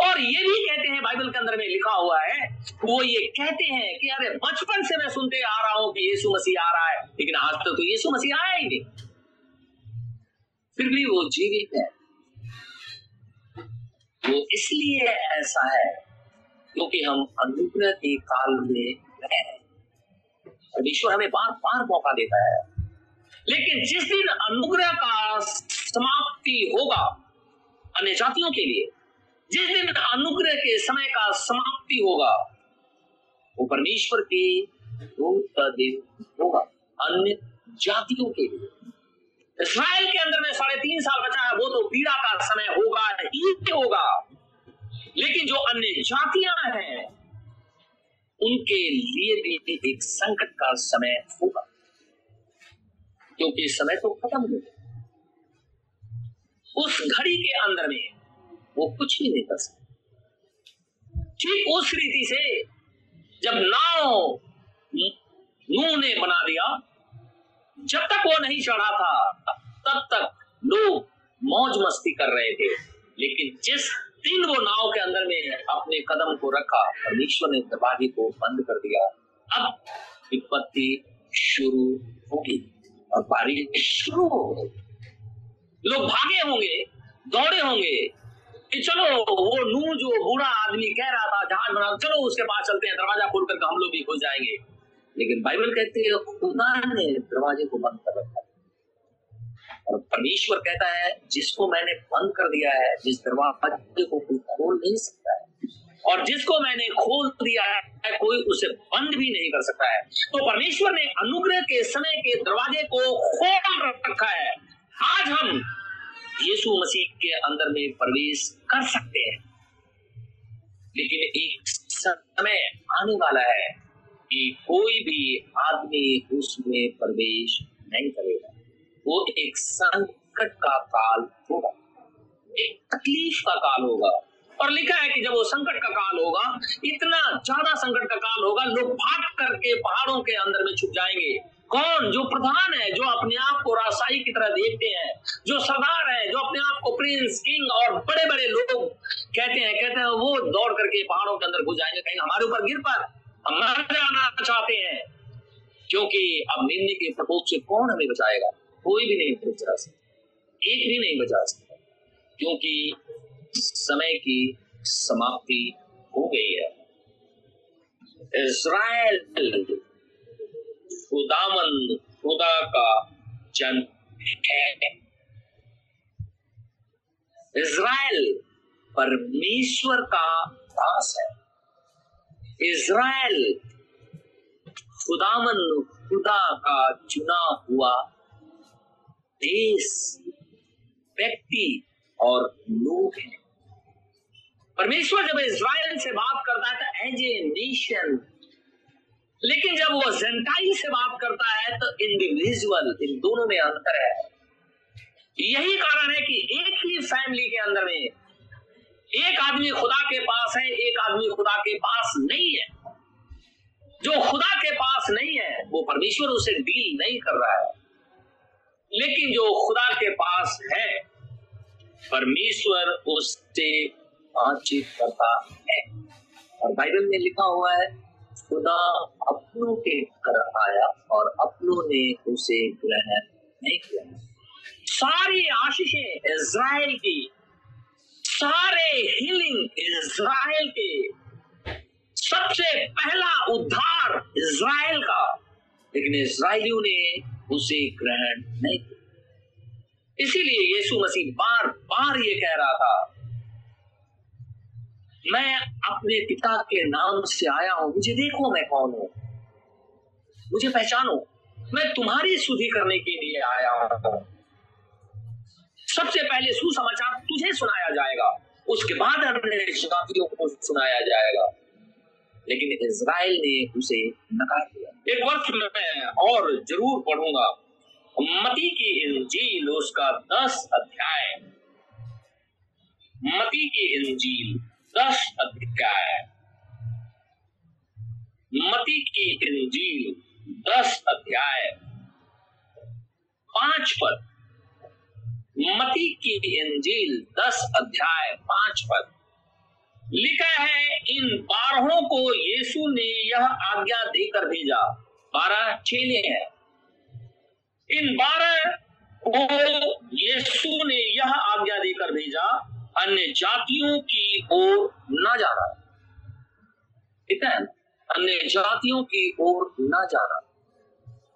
और ये भी कहते हैं बाइबल के अंदर में लिखा हुआ है वो ये कहते हैं कि अरे बचपन से मैं सुनते आ रहा हूँ कि यीशु मसीह आ रहा है लेकिन आज तक तो, तो यीशु मसीह आया ही नहीं। फिर भी वो जीवित है। वो इसलिए ऐसा है क्योंकि हम अनुग्रह के काल में परमेश्वर हमें बार बार मौका देता है। लेकिन जिस दिन अनुग्रह का समाप्ति होगा अन्य जातियों के लिए जिस दिन अनुग्रह के समय का समाप्ति होगा, वो परमेश्वर के का दिन होगा, अन्य जातियों के लिए। इसराइल के अंदर में साढ़े तीन साल बचा है, वो तो पीड़ा का समय होगा ही होगा। लेकिन जो अन्य जातियाँ हैं, उनके लिए भी एक संकट का समय होगा। क्योंकि समय तो खत्म हो उस घड़ी के अंदर में वो कुछ भी नहीं कर सकते। ठीक उस रीति से जब नाव नू ने बना दिया, जब तक वो नहीं चढ़ा था, तब तक लोग मौज मस्ती कर रहे थे। लेकिन जिस दिन वो नाव के अंदर में अपने कदम को रखा परमेश्वर ने दरवाजे को बंद कर दिया, अब विपत्ति शुरू होगी और बारिश शुरू हो गई लोग भागे होंगे, दौड़े होंगे कि चलो, वो नू जो बूढ़ा आदमी कह रहा था जहाज़ बना, चलो उसके पास चलते हैं, दरवाज़ा खोल करके हम लोग भी घुस जाएँगे। लेकिन बाइबल कहती है, खुदा ने दरवाजे को बंद कर रखा और परमेश्वर कहता है, जिसको मैंने बंद कर दिया है, जिस दरवाजे को कोई खोल नहीं सकता है, और जिसको मैंने खोल दिया है, कोई उसे बंद भी नहीं कर सकता है। तो परमेश्वर ने अनुग्रह के समय के दरवाजे को खोल रखा है। आज हम यीशु मसीह के अंदर में प्रवेश कर सकते हैं। लेकिन एक समय आने वाला है कि कोई भी आदमी उसमें प्रवेश नहीं करेगा। वो एक संकट का काल होगा। एक तकलीफ़ का काल होगा। और लिखा है कि जब वो संकट का काल होगा, इतना ज़्यादा संकट का काल होगा, लोग भाग करके पहाड़ों के अंदर में छुप जाएँगे। कौन? जो प्रधान है, जो अपने आप को रासाई की तरह देखते हैं, जो सरदार है, जो अपने आप को प्रिंस, किंग और बड़े बड़े लोग कहते हैं कहते हैं, वो दौड़ करके पहाड़ों के अंदर घुस जाएँगे, कहीं हमारे ऊपर गिर पर हम मर जाना चाहते हैं। क्योंकि अब निंदे के प्रकोप से कौन हमें बचाएगा? कोई भी नहीं बचा सकता। एक भी नहीं बचा सकता। क्योंकि समय की समाप्ति हो गई है। इज़राइल खुदामन खुदा का जन है। इज़राइल परमेश्वर का दास है। इज़राइल खुदामन खुदा का चुना हुआ देश, व्यक्ति और लोग हैं। परमेश्वर जब इज़राइल से बात करता है एज ए नेशन लेकिन जब वो जेंटाइल से बात करता है तो इंडिविजुअल इन दोनों में अंतर है। यही कारण है कि एक ही फैमिली के अंदर में, एक आदमी खुदा के पास है, एक आदमी खुदा के पास नहीं है। जो खुदा के पास नहीं है, वो परमेश्वर उसे डील नहीं कर रहा है। लेकिन जो खुदा के पास है, परमेश्वर उससे बातचीत करता है। और बाइबल में लिखा हुआ है खुदा अपनों के घर आया और अपनों ने उसे ग्रहण नहीं किया। सारी आशीषें इज़राइल की, सारे हीलिंग इज़राइल के, सबसे पहला उद्धार इज़राइल का। लेकिन इसराइलियों ने उसे ग्रहण नहीं किया। इसीलिए यीशु मसीह बार बार ये कह रहा था मैं अपने पिता के नाम से आया हूँ। मुझे देखो मैं कौन हूँ। मुझे पहचानो। मैं तुम्हारी सुधि करने के लिए आया हूँ। सबसे पहले सुसमाचार तुझे सुनाया जाएगा। उसके बाद अन्य जातियों को सुनाया जाएगा। लेकिन इज़राइल ने उसे नकार दिया। एक वर्ष में मैं और ज़रूर पढ़ूँगा। मती की इंजील, उसका दस अध्याय। मती की इंजील। दस अध्याय मती की इंजील दस अध्याय। पाँच पद। मती की इंजील दस अध्याय, पाँच पद। लिखा है, इन बारहों को यीशु ने यह आज्ञा देकर भेजा। बारह चेले हैं। इन बारह को यीशु ने यह आज्ञा देकर भेजा। अन्य जातियों की ओर ना न जाना ठीक है? अन्य जातियों की ओर ना न जाना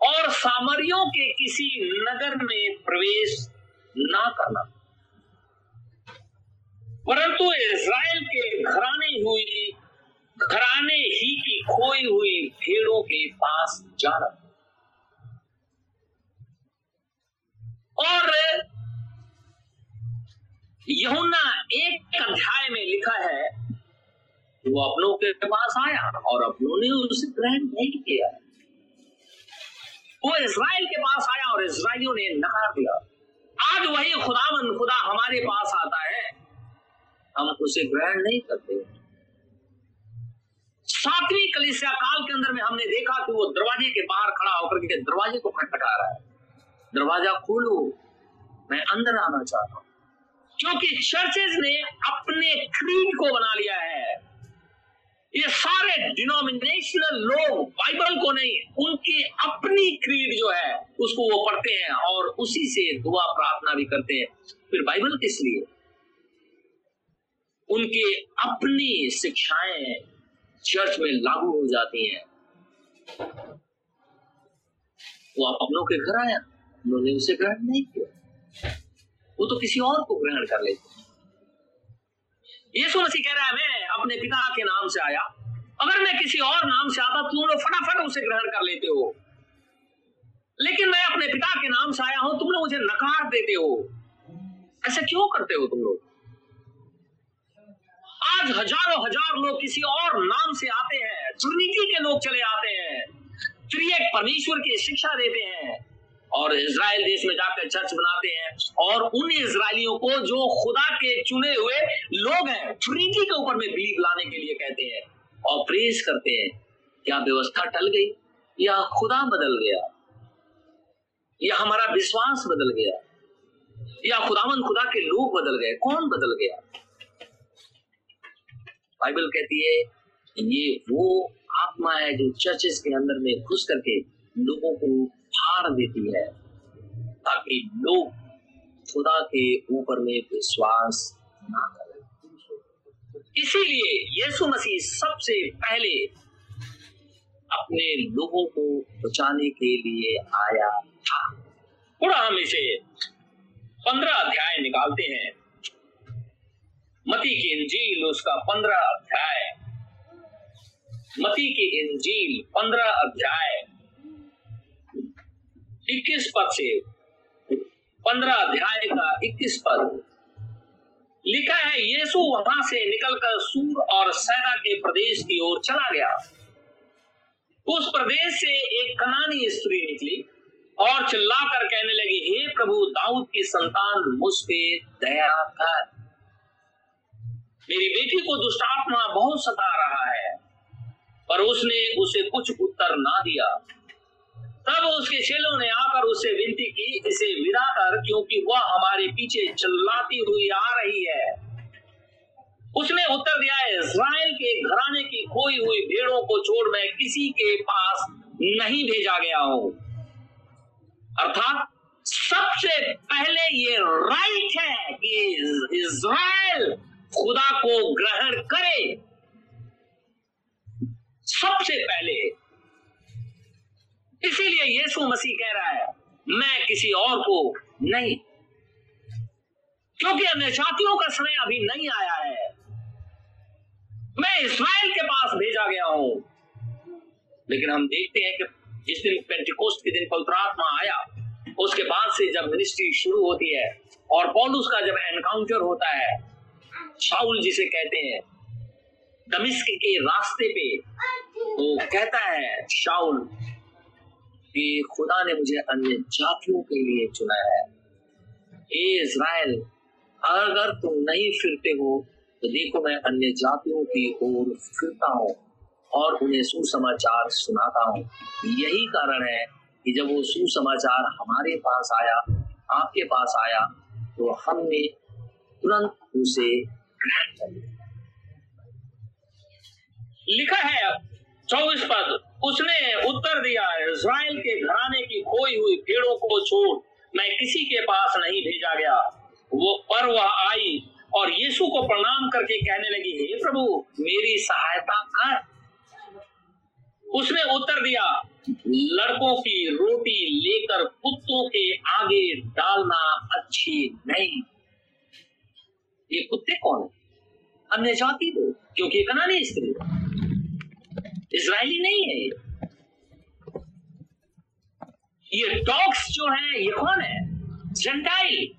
और सामरियों के किसी नगर में प्रवेश ना करना। परंतु इज़राइल के घराने हुई, घराने ही की खोई हुई भेड़ों के पास जाना और यहुना एक अध्याय में लिखा है, वो अपनों के पास आया और अपनों ने उसे ग्रहण नहीं किया। वो इसराइल के पास आया और इसराइलियों ने नकार दिया। आज वही खुदावन खुदा हमारे पास आता है। हम उसे ग्रहण नहीं करते। सातवीं कलिसिया काल के अंदर में हमने देखा कि वो दरवाजे के बाहर खड़ा होकर के दरवाजे को खटखटा रहा है। दरवाज़ा खोलो, मैं अंदर आना चाहता हूँ। क्योंकि चर्चेज ने अपने क्रीड को बना लिया है। ये सारे डिनोमिनेशनल लोग बाइबल को नहीं, उनकी अपनी क्रीड जो है, उसको वो पढ़ते हैं और उसी से दुआ प्रार्थना भी करते हैं। फिर बाइबल किस लिए? उनके अपनी शिक्षाएँ चर्च में लागू हो जाती हैं। वो आप अपनों के घर आया, उन्होंने उसे ग्रहण नहीं किया। वो तो किसी और को ग्रहण कर लेते यीशु मसीह कह रहा है, मैं अपने पिता के नाम से आया। अगर मैं किसी और नाम से आता तुम लोग फटाफट उसे ग्रहण कर लेते हो। लेकिन मैं अपने पिता के नाम से आया हूँ तुम लोग मुझे नकार देते हो। ऐसा क्यों करते हो तुम लोग? आज हज़ारों हज़ार लोग किसी और नाम से आते हैं ट्रिनिटी के लोग चले आते हैं, त्रिएक परमेश्वर की शिक्षा देते हैं। और इसराइल देश में जाकर चर्च बनाते हैं और उन इसराइलियों को जो खुदा के चुने हुए लोग हैं ट्रिनिटी के ऊपर में बिलीव लाने के लिए कहते हैं और प्रेस करते हैं, क्या व्यवस्था टल गई? या खुदा बदल गया? या हमारा विश्वास बदल गया? या खुदावन खुदा के लोग बदल गए? कौन बदल गया? बाइबल कहती है ये वो आत्मा है जो चर्चेस के अंदर में घुस करके लोगों को फाड़ देती है, ताकि लोग खुदा के ऊपर में विश्वास ना करें। इसीलिए यीशु मसीह सबसे पहले अपने लोगों को बचाने के लिए आया था। थोड़ा हम इसे पंद्रह अध्याय निकालते हैं। मती की इंजील उसका पंद्रह अध्याय। मती की इंजील पंद्रह अध्याय। इक्कीस पद से पंद्रह अध्याय का इक्कीस पद। लिखा है, यीशु वहाँ से निकलकर सूर और सैना के प्रदेश की ओर चला गया। उस प्रदेश से एक कनानी स्त्री निकली और चिल्लाकर कहने लगी, हे प्रभु, दाऊद की संतान मुझ पे दया कर। मेरी बेटी को दुष्टात्मा बहुत सता रहा है, पर उसने उसे कुछ उत्तर ना दिया। तब उसके चेलों ने आकर उससे विनती की, इसे विदा कर, क्योंकि वह हमारे पीछे चिल्लाती हुई आ रही है। उसने उत्तर दिया इसराइल के घराने की खोई हुई भेड़ों को छोड़ मैं किसी के पास नहीं भेजा गया हूँ। अर्थात, सबसे पहले ये राइट है कि इज़राइल खुदा को ग्रहण करे। सबसे पहले इसीलिए यीशु मसीह कह रहा है, मैं किसी और को नहीं। क्योंकि अन्य जातियों का समय अभी नहीं आया है। मैं इसराइल के पास भेजा गया हूँ। लेकिन हम देखते हैं कि जिस दिन पेंटिकोस्ट के दिन पवित्रात्मा आया, उसके बाद से जब मिनिस्ट्री शुरू होती है और पॉलुस का जब एनकाउंटर होता है शाउल जिसे कहते हैं, दमिश्क के रास्ते पे तो कहता है शाउल कि खुदा ने मुझे अन्य जातियों के लिए चुना है। ए इज़राइल, अगर तुम नहीं फिरते हो तो देखो मैं अन्य जातियों की ओर फिरता हूँ और उन्हें सुसमाचार सुनाता हूँ। यही कारण है कि जब वो सुसमाचार हमारे पास आया, आपके पास आया तो हमने तुरंत उसे ग्रहण कर लिया। लिखा है चौबीस पद। उसने उत्तर दिया, इज़राइल के घराने की खोई हुई भेड़ों को छोड़, मैं किसी के पास नहीं भेजा गया। वो पर वह आई और यीशु को प्रणाम करके कहने लगी, हे प्रभु, मेरी सहायता कर। उसने उत्तर दिया, लड़कों की रोटी लेकर कुत्तों के आगे डालना अच्छी नहीं। ये कुत्ते कौन है? अन्य जाति लोग, क्योंकि कनानी स्त्री। इसराइली नहीं है। ये डॉग्स जो है, ये कौन है? जेंटाइल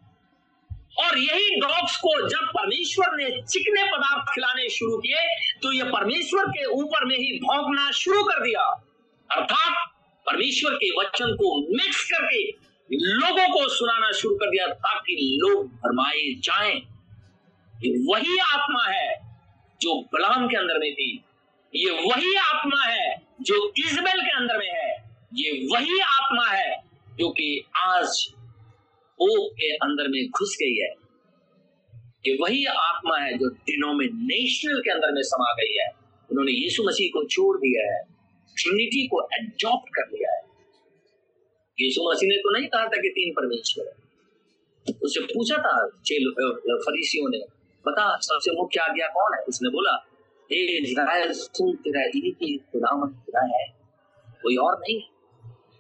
और यही डॉग्स को जब परमेश्वर ने चिकने पदार्थ खिलाने शुरू किए तो ये परमेश्वर के ऊपर में ही भौंकना शुरू कर दिया। अर्थात परमेश्वर के वचन को मिक्स करके लोगों को सुनाना शुरू कर दिया, ताकि लोग भरमाए जाएँ। ये वही आत्मा है जो बलाम के अंदर में थी। ये वही आत्मा है जो इजबेल के अंदर में है। ये वही आत्मा है जो कि आज ओ के अंदर में घुस गई है। ये वही आत्मा है जो डिनोमिनेशनल के अंदर में समा गई है। उन्होंने यीशु मसीह को छोड़ दिया है, ट्रिनिटी को एडॉप्ट कर लिया है। यीशु मसीह ने तो नहीं कहा था कि तीन परमेश्वर है। उससे पूछा था फरीसियों ने। बता, सबसे मुख्य आज्ञा कौन है? उसने बोला तेरा ही है। कोई और नहीं?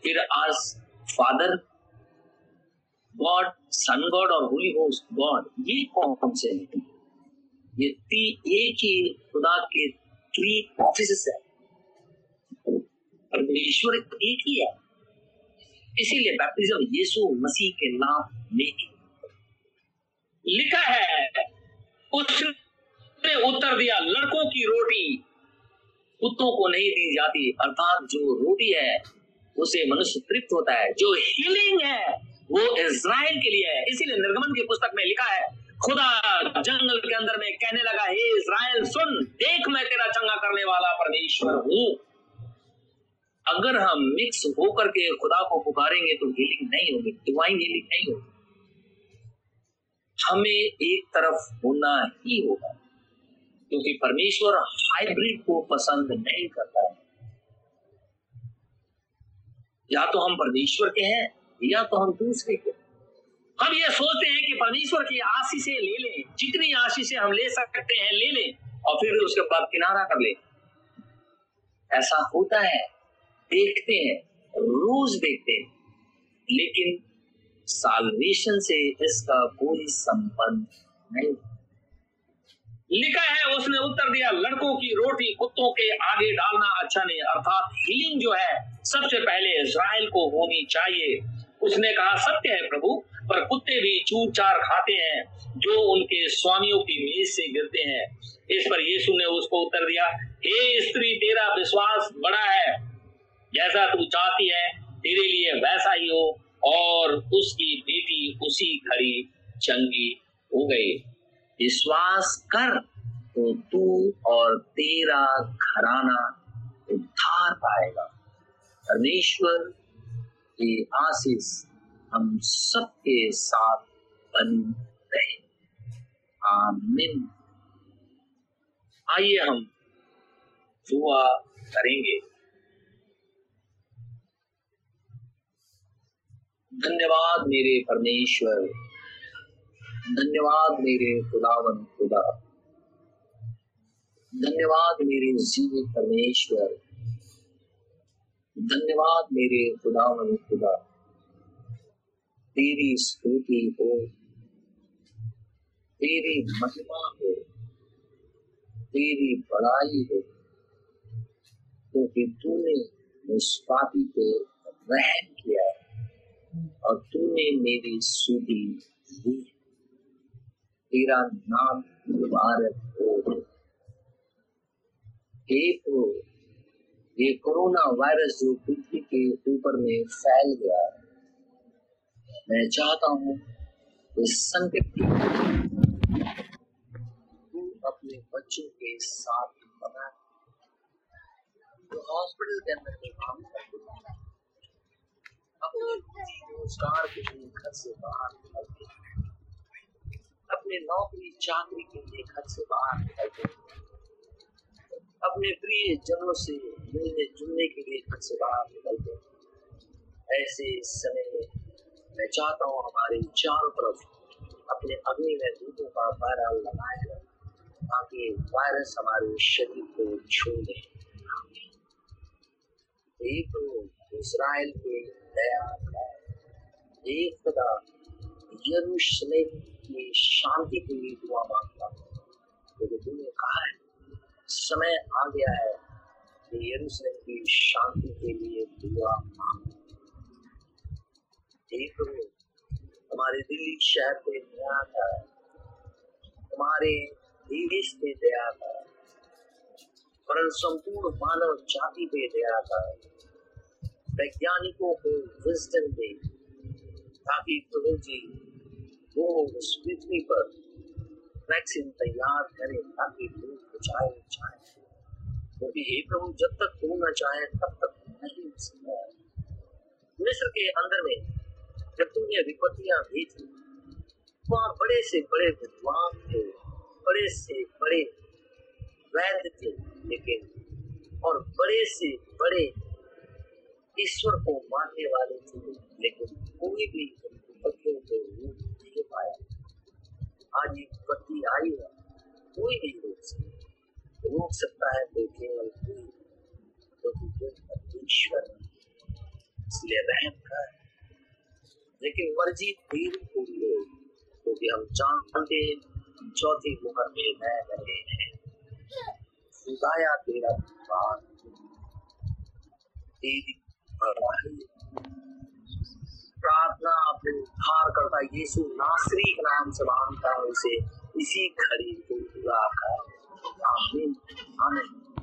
फिर आज फादर, गॉड, सन गॉड और होली होस्ट गॉड, ये कौन से ये ती एक ही खुदा के थ्री ऑफ़िस है। परमेश्वर एक ही है। इसीलिए बैप्टिज्म यीशु मसीह के नाम में लिखा है। उस ने उत्तर दिया, लड़कों की रोटी कुत्तों को नहीं दी जाती। अर्थात जो रोटी है, उसे मनुष्य तृप्त होता है। जो हीलिंग है, वो इज़राइल के लिए है। इसीलिए निर्गमन की पुस्तक में लिखा है, खुदा जंगल के अंदर में कहने लगा, हे इज़राइल सुन, देख मैं तेरा चंगा करने वाला परमेश्वर हूँ। अगर हम मिक्स होकर के खुदा को पुकारेंगे तो हीलिंग नहीं होगी डिवाइन हीलिंग नहीं होगी। हमें एक तरफ़ होना ही होगा। क्योंकि परमेश्वर हाइब्रिड को पसंद नहीं करता है। या तो हम परमेश्वर के हैं, या तो हम दूसरे के। हम ये सोचते हैं कि परमेश्वर की आशीष ले लें, जितनी आशीष हम ले सकते हैं, ले लें, और फिर उसके बाद किनारा कर ले। ऐसा होता है, देखते हैं, रोज देखते हैं। लेकिन साल्वेशन से इसका कोई संबंध नहीं। लिखा है, उसने उत्तर दिया, लड़कों की रोटी कुत्तों के आगे डालना अच्छा नहीं, अर्थात हीलिंग जो है, सबसे पहले इसराइल को होनी चाहिए। उसने कहा, सत्य है प्रभु, पर कुत्ते भी चूर चार खाते हैं, जो उनके स्वामियों की मेज से गिरते हैं। इस पर यीशु ने उसको उत्तर दिया, हे स्त्री, तेरा विश्वास बड़ा है। जैसा तू चाहती है, तेरे लिए वैसा ही हो। और उसकी बेटी उसी घड़ी चंगी हो गई। विश्वास कर तो तू और तेरा घराना उद्धार पाएगा। परमेश्वर की आशीष हम सबके साथ बन रहे। आमीन। आइए हम दुआ करेंगे। धन्यवाद मेरे परमेश्वर। धन्यवाद मेरे खुदावन खुदा। धन्यवाद मेरे जीव परमेश्वर। धन्यवाद मेरे खुदावन खुदा। तेरी स्तुति हो, तेरी महिमा हो, तेरी बड़ाई हो, क्योंकि तूने उस पापी पे रहम किया और तूने मेरी सुधी दी तेरा नाम मुबारक हो। एक ये कोरोना वायरस जो पृथ्वी के ऊपर में फैल गया मैं चाहता हूँ इस संकट की तू अपने बच्चों के साथ बना। तो हॉस्पिटल के अंदर में काम करते अपने रोज़गार के लिए घर से बाहर निकलते अपने नौकरी चाकरी के लिए घर से बाहर निकलते अपने प्रिय जनों से मिलने जुलने के लिए घर से बाहर निकलते ऐसे समय में मैं चाहता हूँ हमारे चारों तरफ़ अपने अग्नि में दूधों का पैरा लगाया ताकि वायरस हमारे शरीर को छू एक इसराइल के दया एक खुदा यरूशलेम की शांति के लिए दुआ माँगता हूँ। तो तुमने कहा है, समय आ गया है कि यरूशलेम की शांति के लिए दुआ एक तो हमारे दिल्ली शहर पे दया था हमारे देश पे दया था परंतु संपूर्ण मानव जाति पे दया था वैज्ञानिकों को विजडम दे, ताकि प्रभु जी वो उस पृथ्वी पर वैक्सीन तैयार करें ताकि लोग बचाए जाए क्योंकि हे प्रभु जब तक तू न चाहे, तब तक नहीं मिस्र के अंदर में जब तुमने विपत्तियाँ भेजी वहाँ बड़े से बड़े विद्वान थे, बड़े से बड़े वैद्य थे, लेकिन और बड़े से बड़े ईश्वर को मानने वाले थे, लेकिन कोई भी विपत्तियों को रोक नहीं पाया आज एक विपत्ति आई है। कोई नहीं रोक सकता। रोक सकता है तो केवल कोई तो ईश्वर इसलिए रहम कर लेकिन मर्ज़ी देरी पूरी हो। क्योंकि हम जानते चौथी उम्र में रह रहे हैं। खुदाया तेरा तेरी प्रार्थना अपने उद्धार करता यीशु नासरी के नाम से माँगता है, उसे इसी घड़ी को पूरा कर आमीन। आमीन।